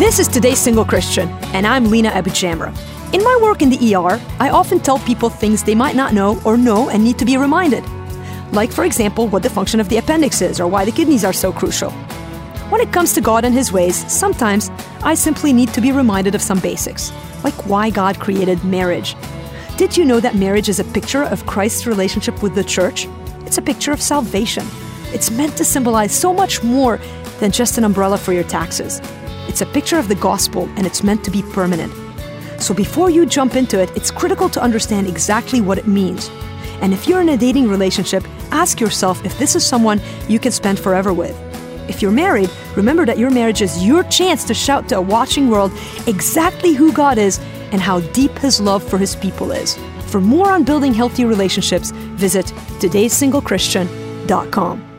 This is Today's Single Christian, and I'm Lina AbuJamra. In my work in the ER, I often tell people things they might not know or know and need to be reminded. Like, for example, what the function of the appendix is or why the kidneys are so crucial. When it comes to God and His ways, sometimes I simply need to be reminded of some basics, like why God created marriage. Did you know that marriage is a picture of Christ's relationship with the church? It's a picture of salvation. It's meant to symbolize so much more than just an umbrella for your taxes. It's a picture of the gospel and it's meant to be permanent. So before you jump into it, it's critical to understand exactly what it means. And if you're in a dating relationship, ask yourself if this is someone you can spend forever with. If you're married, remember that your marriage is your chance to shout to a watching world exactly who God is and how deep His love for His people is. For more on building healthy relationships, visit today'ssingleChristian.com.